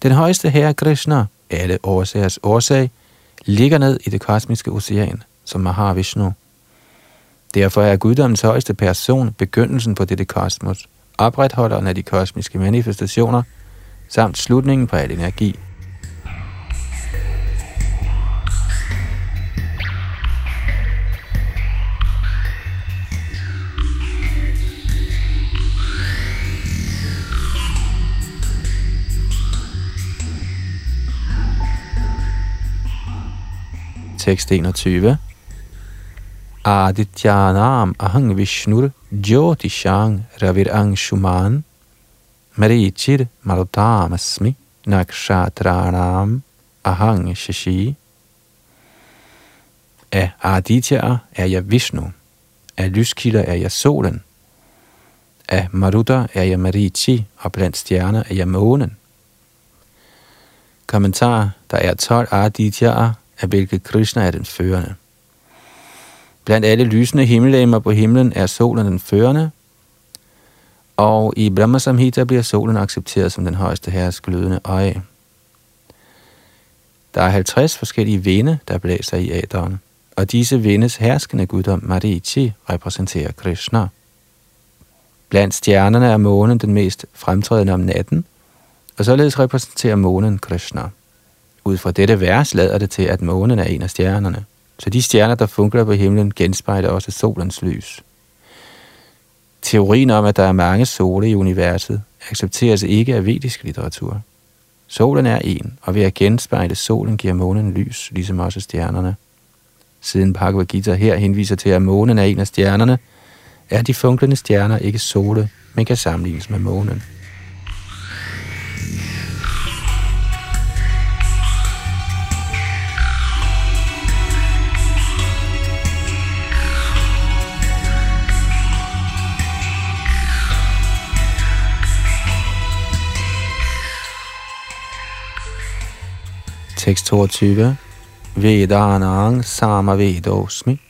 Den højeste herre Krishna, alle årsagers årsag, ligger ned i det kosmiske ocean, som Mahavishnu. Derfor er guddommens højeste person begyndelsen på dette kosmos, opretholderen af de kosmiske manifestationer, samt slutningen på al energi. Tekst 21. Adityanam ahang vishnur jyotishang ravir anshuman marichir marutamasmi nakshatranam ahang shashi. Af Aditya er jeg Vishnu. Af lyskilder er jeg solen. Af Maruta er jeg Marichi, og blandt stjerner er jeg månen. Kommentar, der er 12 Adityaer, af hvilket Krishna er den førende. Blandt alle lysende himmellegemer på himlen er solen den førende, og i Brahma Samhita bliver solen accepteret som den højeste herres glødende øje. Der er 50 forskellige vinde, der blæser i aderen, og disse vindes herskende guddom Marichi repræsenterer Krishna. Blandt stjernerne er månen den mest fremtrædende om natten, og således repræsenterer månen Krishna. Ud fra dette vers lader det til, at månen er en af stjernerne. Så de stjerner, der funkler på himlen, genspejler også solens lys. Teorien om, at der er mange sole i universet, accepteres ikke af vedisk litteratur. Solen er en, og ved at genspejle solen giver månen lys, ligesom også stjernerne. Siden Bhagavad Gita her henviser til, at månen er en af stjernerne, er de funklende stjerner ikke sole, men kan sammenlignes med månen. Tekst 22. Vedanang sama vedosmi.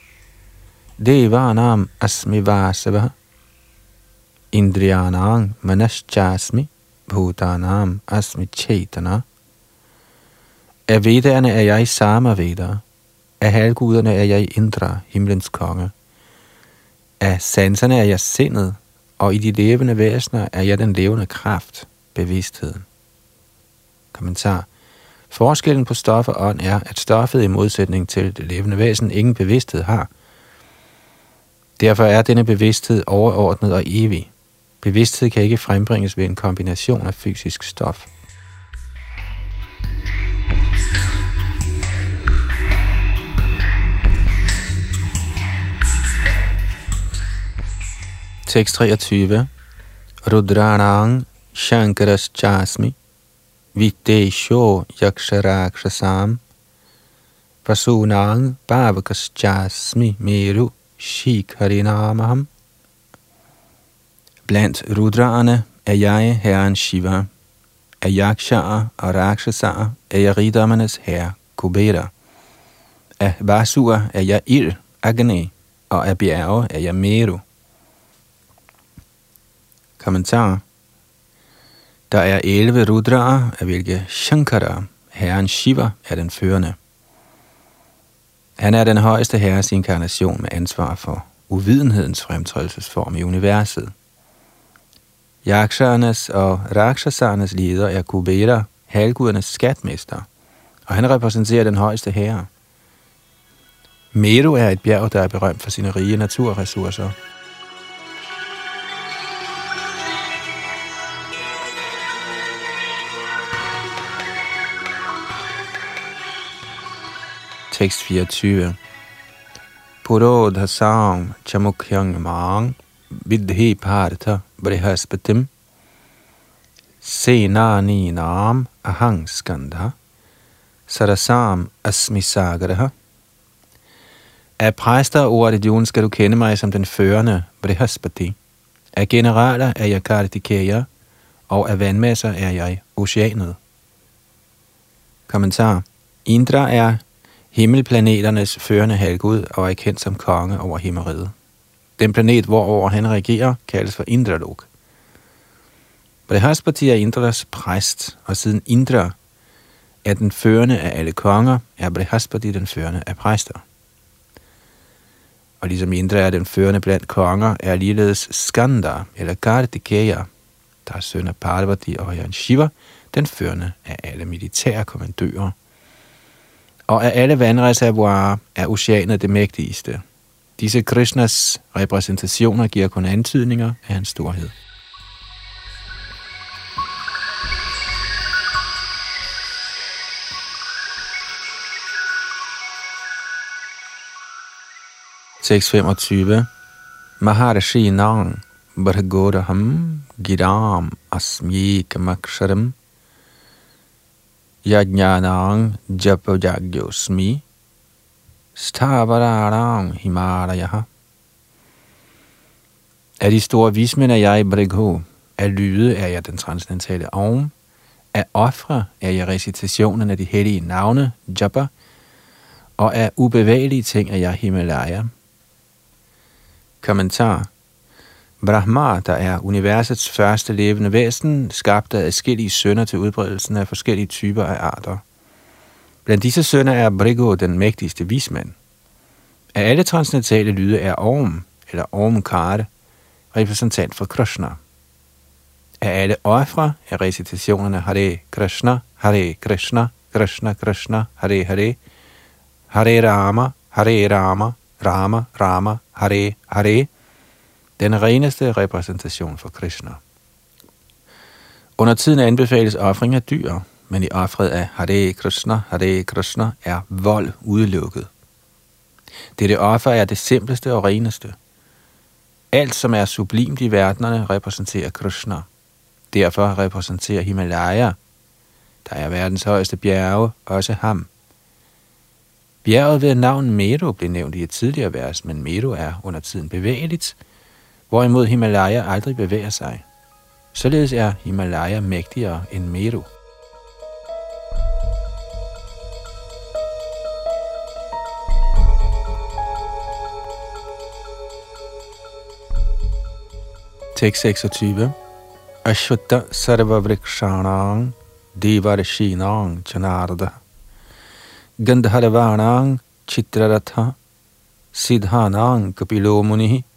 Devanam asmi vasava. Indriyanang manaschasmi. Bhutanam asmi chetana. Af vedderne er jeg sama veda. Af halvguderne er jeg Indra, himlens konge. Af sanserne er jeg sindet, og i de levende væsener er jeg den levende kraft, bevidstheden. Kommentar. Forskellen på stof og ånd er, at stoffet i modsætning til det levende væsen ingen bevidsthed har. Derfor er denne bevidsthed overordnet og evig. Bevidsthed kan ikke frembringes ved en kombination af fysisk stof. Tekst 23. Rudranang Shankaras Chasmi Vitesho Yaksharakshasam Prasunang Bhavakaschasmi Meru Shikharinamaham Blandt rudraerne er jeg herren Shiva. er yakshaer og rakshasaer er jeg rigdommernes herre Kubera. Af vasur er jeg ild, Agni, og af bjerge er jeg Meru. Kommentar. Der er 11 rudraer, af hvilke Shankara, herren Shiva, er den førende. Han er den højeste herres inkarnation med ansvar for uvidenhedens fremtrædelsesform i universet. Yaksharnes og Rakshasarnes leder er Kubera, halvgudernes skatmester, og han repræsenterer den højeste herre. Meru er et bjerg, der er berømt for sine rige naturressourcer. Tekst 24. Purodhasam chamukhyang mang vidhi partha brihaspatim senani nam ahang skandha sarasam asmisagraha. Af præster og ordet skal du kende mig som den førende Brihaspati. Af generaler er jeg Kartikeya, og af vandmasser er jeg oceanet. Kommentar. Indra er himmelplaneternes førende halvgud og er kendt som konge over himmeriget. Den planet, hvorover han regerer, kaldes for Indralok. Brihaspati er Indras præst, og siden Indra er den førende af alle konger, er Brihaspati den førende af præster. Og ligesom Indra er den førende blandt konger, er ligeledes Skanda, eller Kartikeya, der er søn af Parvati og Jan Shiva, den førende af alle militære kommandører – og af alle vandreservoirer er oceanet det mægtigste. Disse Krishnas repræsentationer giver kun antydninger af hans storhed. Tekst 25 Maharishi Nang Bhargodaham Giram Asmyikamaksharam Yajnanang Japajagyosmi Stavararang Himalaya. Af de store vismænd er jeg i Brigho. Af lyde er jeg den transcendentale Om. Af ofre er jeg recitationen af de hellige navne, Japa. Og af ubevægelige ting er jeg Himalaya. Kommentar Brahma, der er universets første levende væsen, skabte adskillige sønner til udbredelsen af forskellige typer af arter. Blandt disse sønner er Brigo den mægtigste vismand. Af alle transcendentale lyde er Om, eller Omkar, repræsentant for Krishna. Af alle ofre er recitationerne Hare Krishna, Hare Krishna, Krishna Krishna, Hare Hare, Hare Rama, Hare Rama, Rama Rama, Hare Hare, den reneste repræsentation for Krishna. Under tiden anbefales offring af dyr, men i offret af Hare Krishna, Hare Krishna er vold udelukket. Dette offer er det simpleste og reneste. Alt, som er sublimt i verdenerne, repræsenterer Krishna. Derfor repræsenterer Himalaya, der er verdens højeste bjerge, også ham. Bjerget ved navn Meru blev nævnt i et tidligere vers, men Meru er under tiden bevægeligt, hvorimod Himalaya aldrig bevæger sig. Således er Himalaya mægtigere end Meru. Tekst 26. Ashwata sarva vrikshanang kapilo chanarda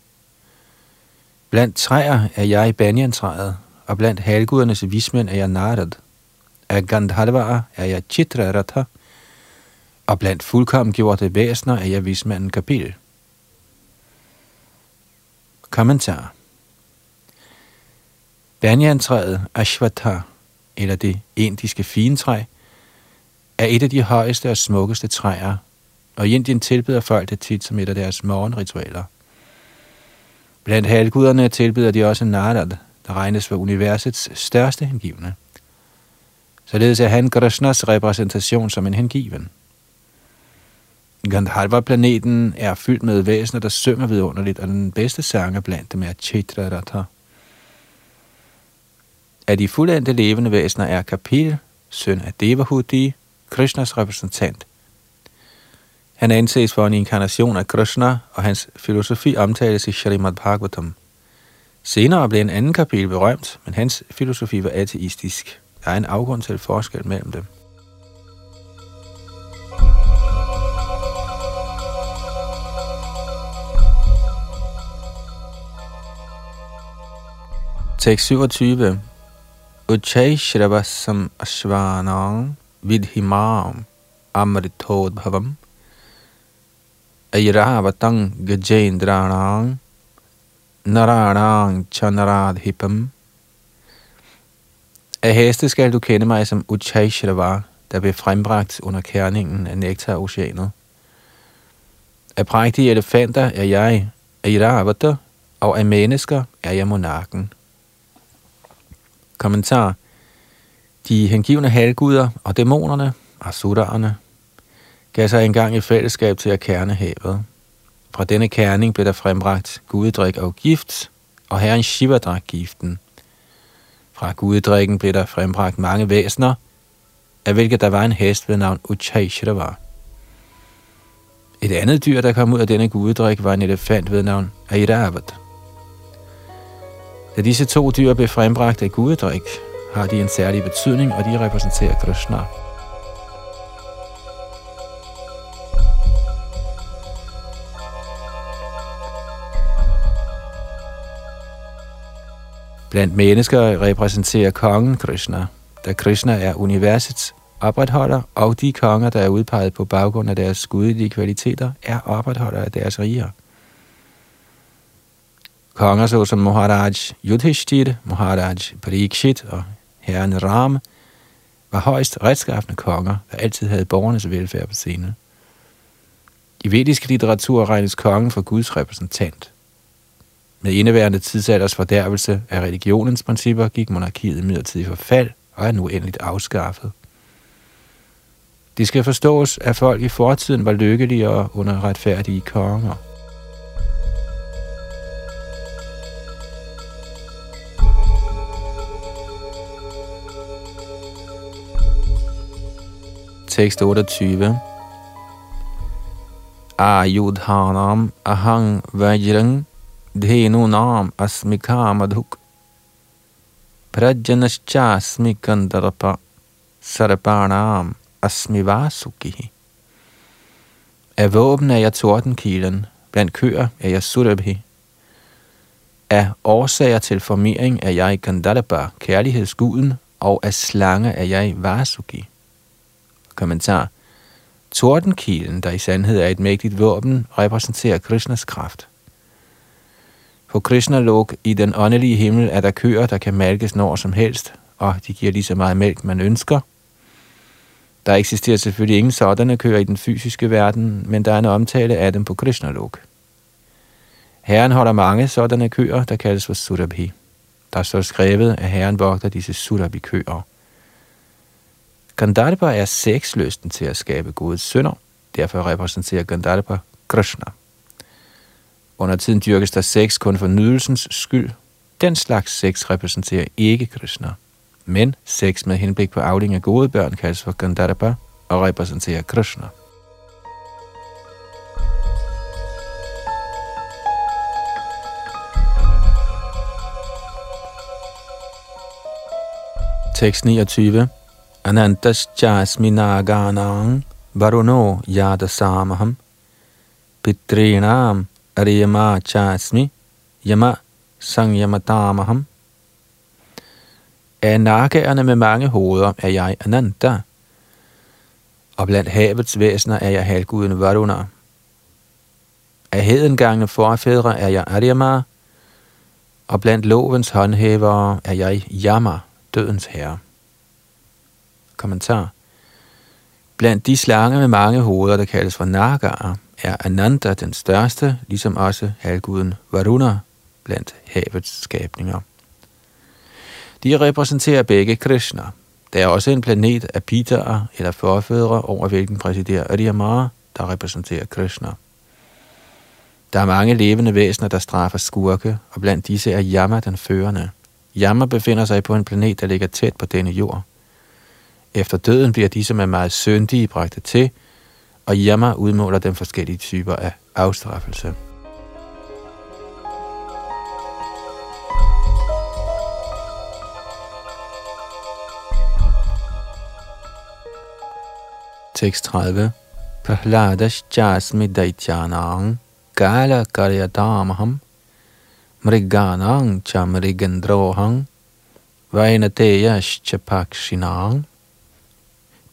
Blandt træer er jeg banyantræet, og blandt halvgudernes vismænd er jeg Narad. Af Gandharvara er jeg Chitraratha, og blandt fuldkommengjorte væsener er jeg vismanden Kapil. Kommentar Banyantræet Ashwatha, eller det indiske fintræ, er et af de højeste og smukkeste træer, og i Indien tilbyder folk det tit som et af deres morgenritualer. Blandt halvguderne tilbyder de også Narad, der regnes for universets største hengivne. Således er han Krishnas repræsentation som en hengiven. Gandharva-planeten er fyldt med væsener, der synger vidunderligt, og den bedste sanger blandt dem er Chitraratha. Af de fuldendte levende væsener er Kapil, søn af Devahuti, Krishnas repræsentant. Han anses for en inkarnation af Krishna, og hans filosofi omtales i Srimad Bhagavatam. Senere blev en anden kapitel berømt, men hans filosofi var ateistisk. Der er en afgrund til forskel mellem dem. Tekst 27. Uchai Shravasam Ashvanam Vidhimam Amritodbhavam Airavatang Gajendranang Naranang Chanaradhipam Af heste skal du kende mig som Uchay Shravar, der blev frembragt under kerningen af nektaroceanet. Af prægtige elefanter er jeg Airavata, og af mennesker er jeg monarken. Kommentar. De hengivne halvguder og dæmonerne, asuraerne, gav sig engang i fællesskab til at kerne havet. Fra denne kerning blev der frembragt gudedrik og gift, og herren Shiva drak giften. Fra gudedrikken blev der frembragt mange væsner, af hvilket der var en hest ved navn Uchayshravar. Et andet dyr, der kom ud af denne gudedrik, var en elefant ved navn Airavat. Da disse to dyr blev frembragt af gudedrik, har de en særlig betydning, og de repræsenterer Krishna. Blandt mennesker repræsenterer kongen Krishna, da Krishna er universets opretholder, og de konger, der er udpeget på baggrund af deres gudelige kvaliteter, er opretholder af deres riger. Konger såsom Maharaj Yudhishthir, Maharaj Parikshit og herren Ram var højst retskaffende konger, der altid havde borgernes velfærd på scenen. I vedisk litteratur regnes kongen for Guds repræsentant. Med indeværende tidsalders fordærvelse af religionens principper gik monarkiet midlertidigt forfald og er nu endeligt afskaffet. Det skal forstås, at folk i fortiden var lykkeligere under retfærdige konger. Tekst 28 Ayudhanam ahang vajrang धेनूनाम् अस्मि कामधुक् प्रज्जनश्चास्मि Kandarpa sarpanam asmi vasuki. Af våben er jeg tordenkilen, blandt køer er jeg surabhi. Af årsager til formering er jeg Gandalapa, kærlighedsguden, og af slange er jeg Vasuki. Kommentar. Tordenkilen, der i sandhed er et mægtigt våben, repræsenterer Krishnas kraft. På Krishna-lok i den åndelige himmel er der køer, der kan malkes når som helst, og de giver lige så meget mælk, man ønsker. Der eksisterer selvfølgelig ingen sådanne køer i den fysiske verden, men der er en omtale af dem på Krishna-lok. Herren holder mange sådanne køer, der kaldes for Surabhi. Der er så skrevet, at Herren vogter disse Surabhi-køer. Gandharva er sexlysten til at skabe gode sønder. Derfor repræsenterer Gandharva Krishna. Under tiden dyrkes der sex kun for nydelsens skyld. Den slags sex repræsenterer ikke Krishna. Men sex med henblik på afling af gode børn kaldes for Gandharva og repræsenterer Krishna. Tekst 29. Anantas jasminaganang varuno yadasamaham pitrinam Ariyama chasmi yama Sangyamadamaham. Af nakagerne med mange hoveder er jeg Ananda, og blandt havets væsener er jeg halvguden Varuna. Af hedengangne forfædre er jeg Aryama, og blandt lovens håndhævere er jeg Yama, dødens herre. Kommentar. Blandt de slanger med mange hoveder, der kaldes for Nagaer, er Ananda den største, ligesom også halvguden Varuna blandt havets skabninger. De repræsenterer begge Krishna. Der er også en planet af Pitaer eller forfædre, over hvilken præsiderer Aryamara, der repræsenterer Krishna. Der er mange levende væsener, der straffer skurke, og blandt disse er Yama den førende. Yama befinder sig på en planet, der ligger tæt på denne jord. Efter døden bliver disse med meget syndige bragte til, og Yama udmåler dem forskellige typer af afstraffelse. Tekst 30. Prahladash jasmi daityanang gala karyadamaham mriganang cha mrigendrohang vainateyash cha pakshinang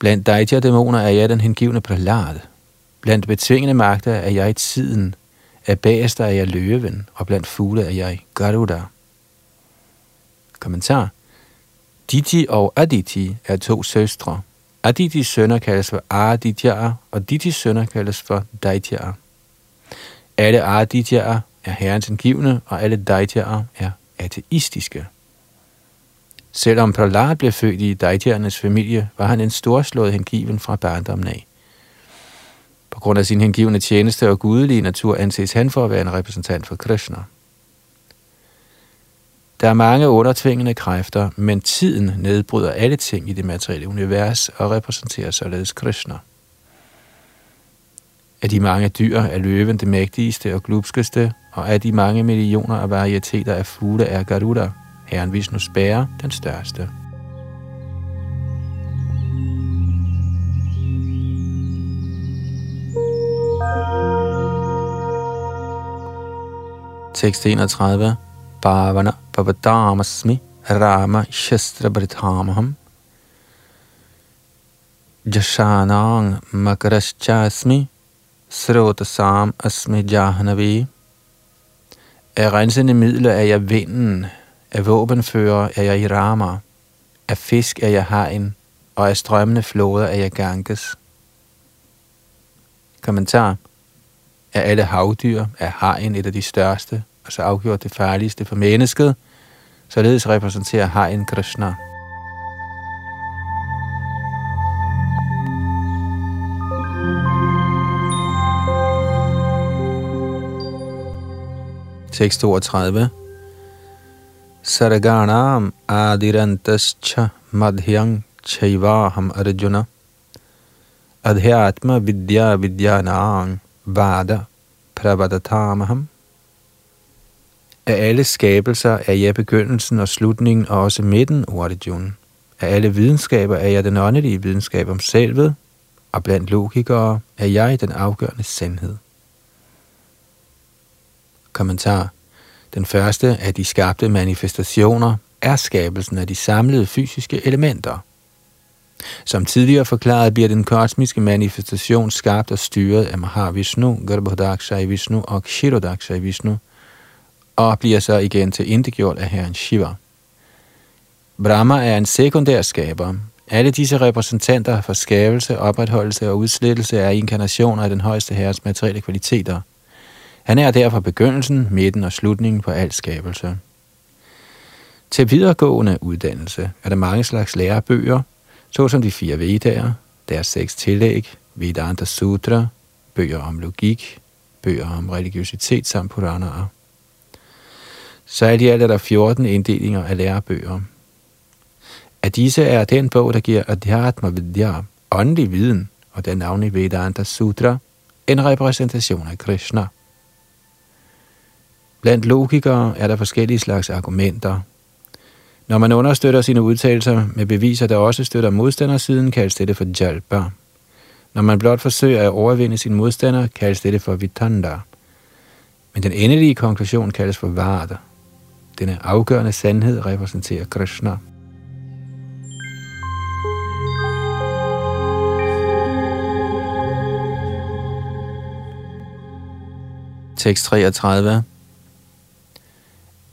Blandt Daitya dæmoner er jeg den hengivne Prahlad. Blandt betvingende magter er jeg tiden. Af bagester er jeg løven, og blandt fugle er jeg Garuda. Kommentar. Diti og Aditi er to søstre. Aditis sønner kaldes for Aditya, og Ditis sønner kaldes for Daitya. Alle Aditya er herrens hengivne, og alle Daitya er ateistiske. Selvom Prahlad blev født i Daityaernes familie, var han en storslået hengiven fra barndommen af. På grund af sin hengivende tjeneste og gudelige natur anses han for at være en repræsentant for Krishna. Der er mange undertvingende kræfter, men tiden nedbryder alle ting i det materielle univers og repræsenterer således Krishna. Af de mange dyr er løven det mægtigste og glupskeste, og af de mange millioner af varieteter af fugle er Garuda – Herren Vishnus bærer den største. Tekst 31. Bhavana Pavadamasmi Rama Shastra Brithamaham Jashanang Makarashchasmi Srotasam Asmi Jahanavi Af rensende midler er jeg vinden, af våbenfører er jeg i Rama, af fisk er jeg hegn, og af strømmende floder er jeg Ganges. Kommentar. Af alle havdyr er hegn et af de største, og så afgjort det farligste for mennesket, således repræsenterer hegn Krishna. Tekst 32 Sarganam adirantascha madhyang chaivaham arjuna adhyatma vidya vidyanang vada pravadatamaham Af alle skabelser er jeg begyndelsen og slutningen og også midten, Arjuna. Af alle videnskaber er jeg den åndelige videnskab om selvet, og blandt logikere er jeg den afgørende sandhed. Kommentar den første af de skabte manifestationer er skabelsen af de samlede fysiske elementer. Som tidligere forklaret bliver den kosmiske manifestation skabt og styret af Mahavishnu, Garbhodakshai Vishnu og Kshirodakshai Vishnu, og bliver så igen til indegjort af Herren Shiva. Brahma er en sekundær skaber. Alle disse repræsentanter for skabelse, opretholdelse og udslettelse er inkarnationer af den højeste herres materielle kvaliteter – han er derfor begyndelsen, midten og slutningen på al skabelse. Til videregående uddannelse er der mange slags lærebøger, såsom de fire Vedaer, deres seks tillæg, Vedanta Sutra, bøger om logik, bøger om religiøsitet samt Puranaer. Så alt i alt er der 14 inddelinger af lærebøger. Af disse er den bog, der giver Adhyatma Vidya, åndelig viden, og den navn Vedanta Sutra, en repræsentation af Krishna. Blandt logikere er der forskellige slags argumenter. Når man understøtter sine udtalelser med beviser, der også støtter modstandersiden, kaldes dette for jalpa. Når man blot forsøger at overvinde sin modstander, kaldes dette for vitanda. Men den endelige konklusion kaldes for vada. Denne afgørende sandhed repræsenterer Krishna. Tekst 33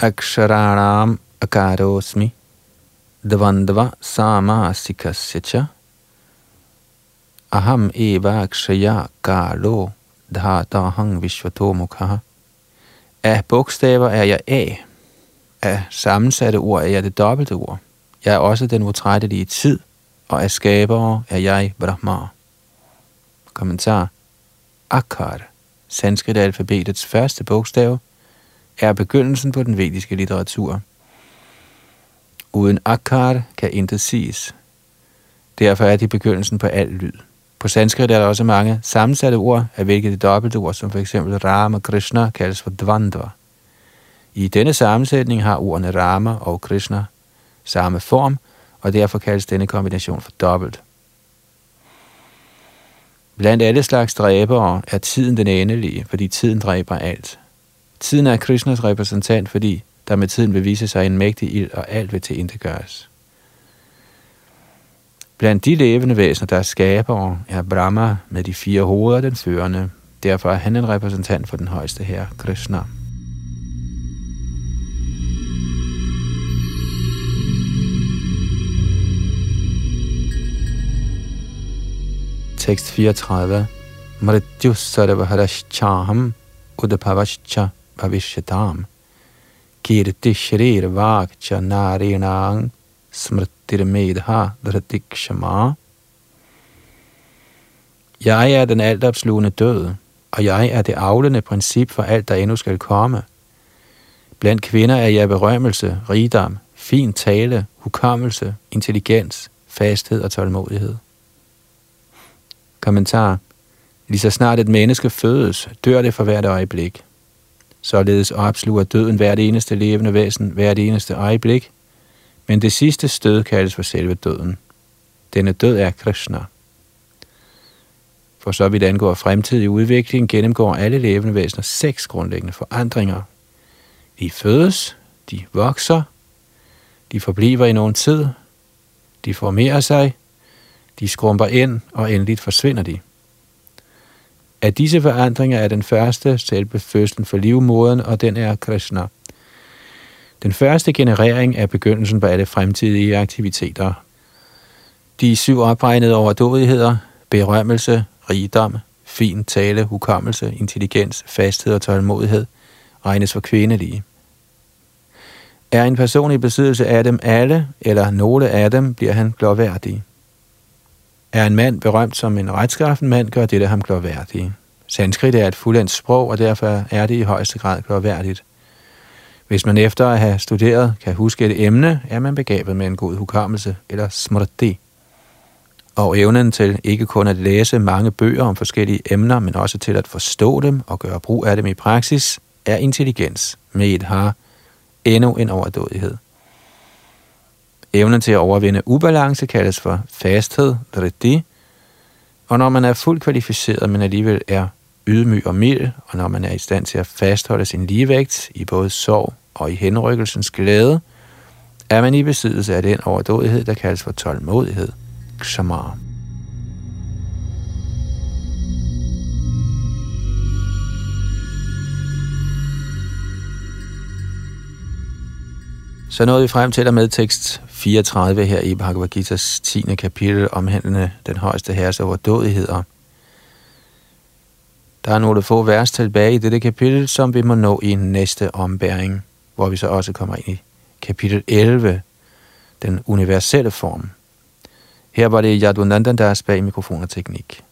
अक्षराणाम् अकारोऽस्मि dvandva samasikasya cha aham eva akshaya kalo मुखः vishvato mukha Af bogstaver er jeg A. Af sammensatte ord er jeg det dobbelte ord. Jeg er også den utrættelige tid, og af skabere er jeg Brahma. Kommentar. Akar, sanskrit alfabetets første bogstav, er begyndelsen på den vediske litteratur. Uden akkar kan intet siges. Derfor er det begyndelsen på al lyd. På sanskrit er der også mange sammensatte ord, af hvilke det dobbelte ord, som f.eks. Rama og Krishna, kaldes for dvandva. I denne sammensætning har ordene Rama og Krishna samme form, og derfor kaldes denne kombination for dobbelt. Blandt alle slags dræbere er tiden den endelige, fordi tiden dræber alt. Tiden er Krishnas repræsentant, fordi der med tiden vil vise sig en mægtig ild, og alt vil til. Blandt de levende væsener, der er skabere, er Brahma med de fire hoveder den førende. Derfor er han en repræsentant for den højeste herre, Krishna. Tekst 34. Mrityu sarvaharashchaham udapavascha bhavishyatam. Kirti shrir vakcha narinang smritirmedha dhratikshama. Jeg er den altopslugende død, og jeg er det avlende princip for alt, der endnu skal komme. Blandt kvinder er jeg berømmelse, rigdom, fin tale, hukommelse, intelligens, fasthed og tålmodighed. Kommentar. Lige så snart et menneske fødes, dør det for hvert øjeblik. Således opsluger døden hvert eneste levende væsen hvert eneste øjeblik, men det sidste stød kaldes for selve døden. Denne død er Krishna. For så vidt angår fremtidig udvikling, gennemgår alle levende væsener seks grundlæggende forandringer. De fødes, de vokser, de forbliver i nogen tid, de formerer sig, de skrumper ind, og endeligt forsvinder de. Af disse forandringer er den første selve fødslen for livmoderen, og den er Krishna. Den første generering er begyndelsen på alle fremtidige aktiviteter. De syv opregnede overdådigheder, berømmelse, rigdom, fin tale, hukommelse, intelligens, fasthed og tålmodighed, regnes for kvindelige. Er en person i besiddelse af dem alle, eller nogle af dem, bliver han glorværdig. Er en mand berømt som en retskaffen mand, gør dette ham glorværdig. Sanskrit er et fuldendt sprog, og derfor er det i højeste grad glorværdigt. Hvis man efter at have studeret kan huske et emne, er man begavet med en god hukommelse, eller smrti. Og evnen til ikke kun at læse mange bøger om forskellige emner, men også til at forstå dem og gøre brug af dem i praksis, er intelligens med et har endnu en overdådighed. Evnen til at overvinde ubalance kaldes for fasthed, vritti, og når man er fuldt kvalificeret, men alligevel er ydmyg og mild, og når man er i stand til at fastholde sin ligevægt i både sorg og i henrykkelsens glæde, er man i besiddelse af den overdådighed, der kaldes for tålmodighed, kshamar. Så nåede vi frem til der med tekst 34 her i Bhagavad Gita's 10. kapitel omhandlende den højeste herres overdådigheder. Der er nogle få vers tilbage i dette kapitel, som vi må nå i næste ombæring, hvor vi så også kommer ind i kapitel 11, den universelle form. Her var det Yadunandan, der er bag mikrofon og teknik.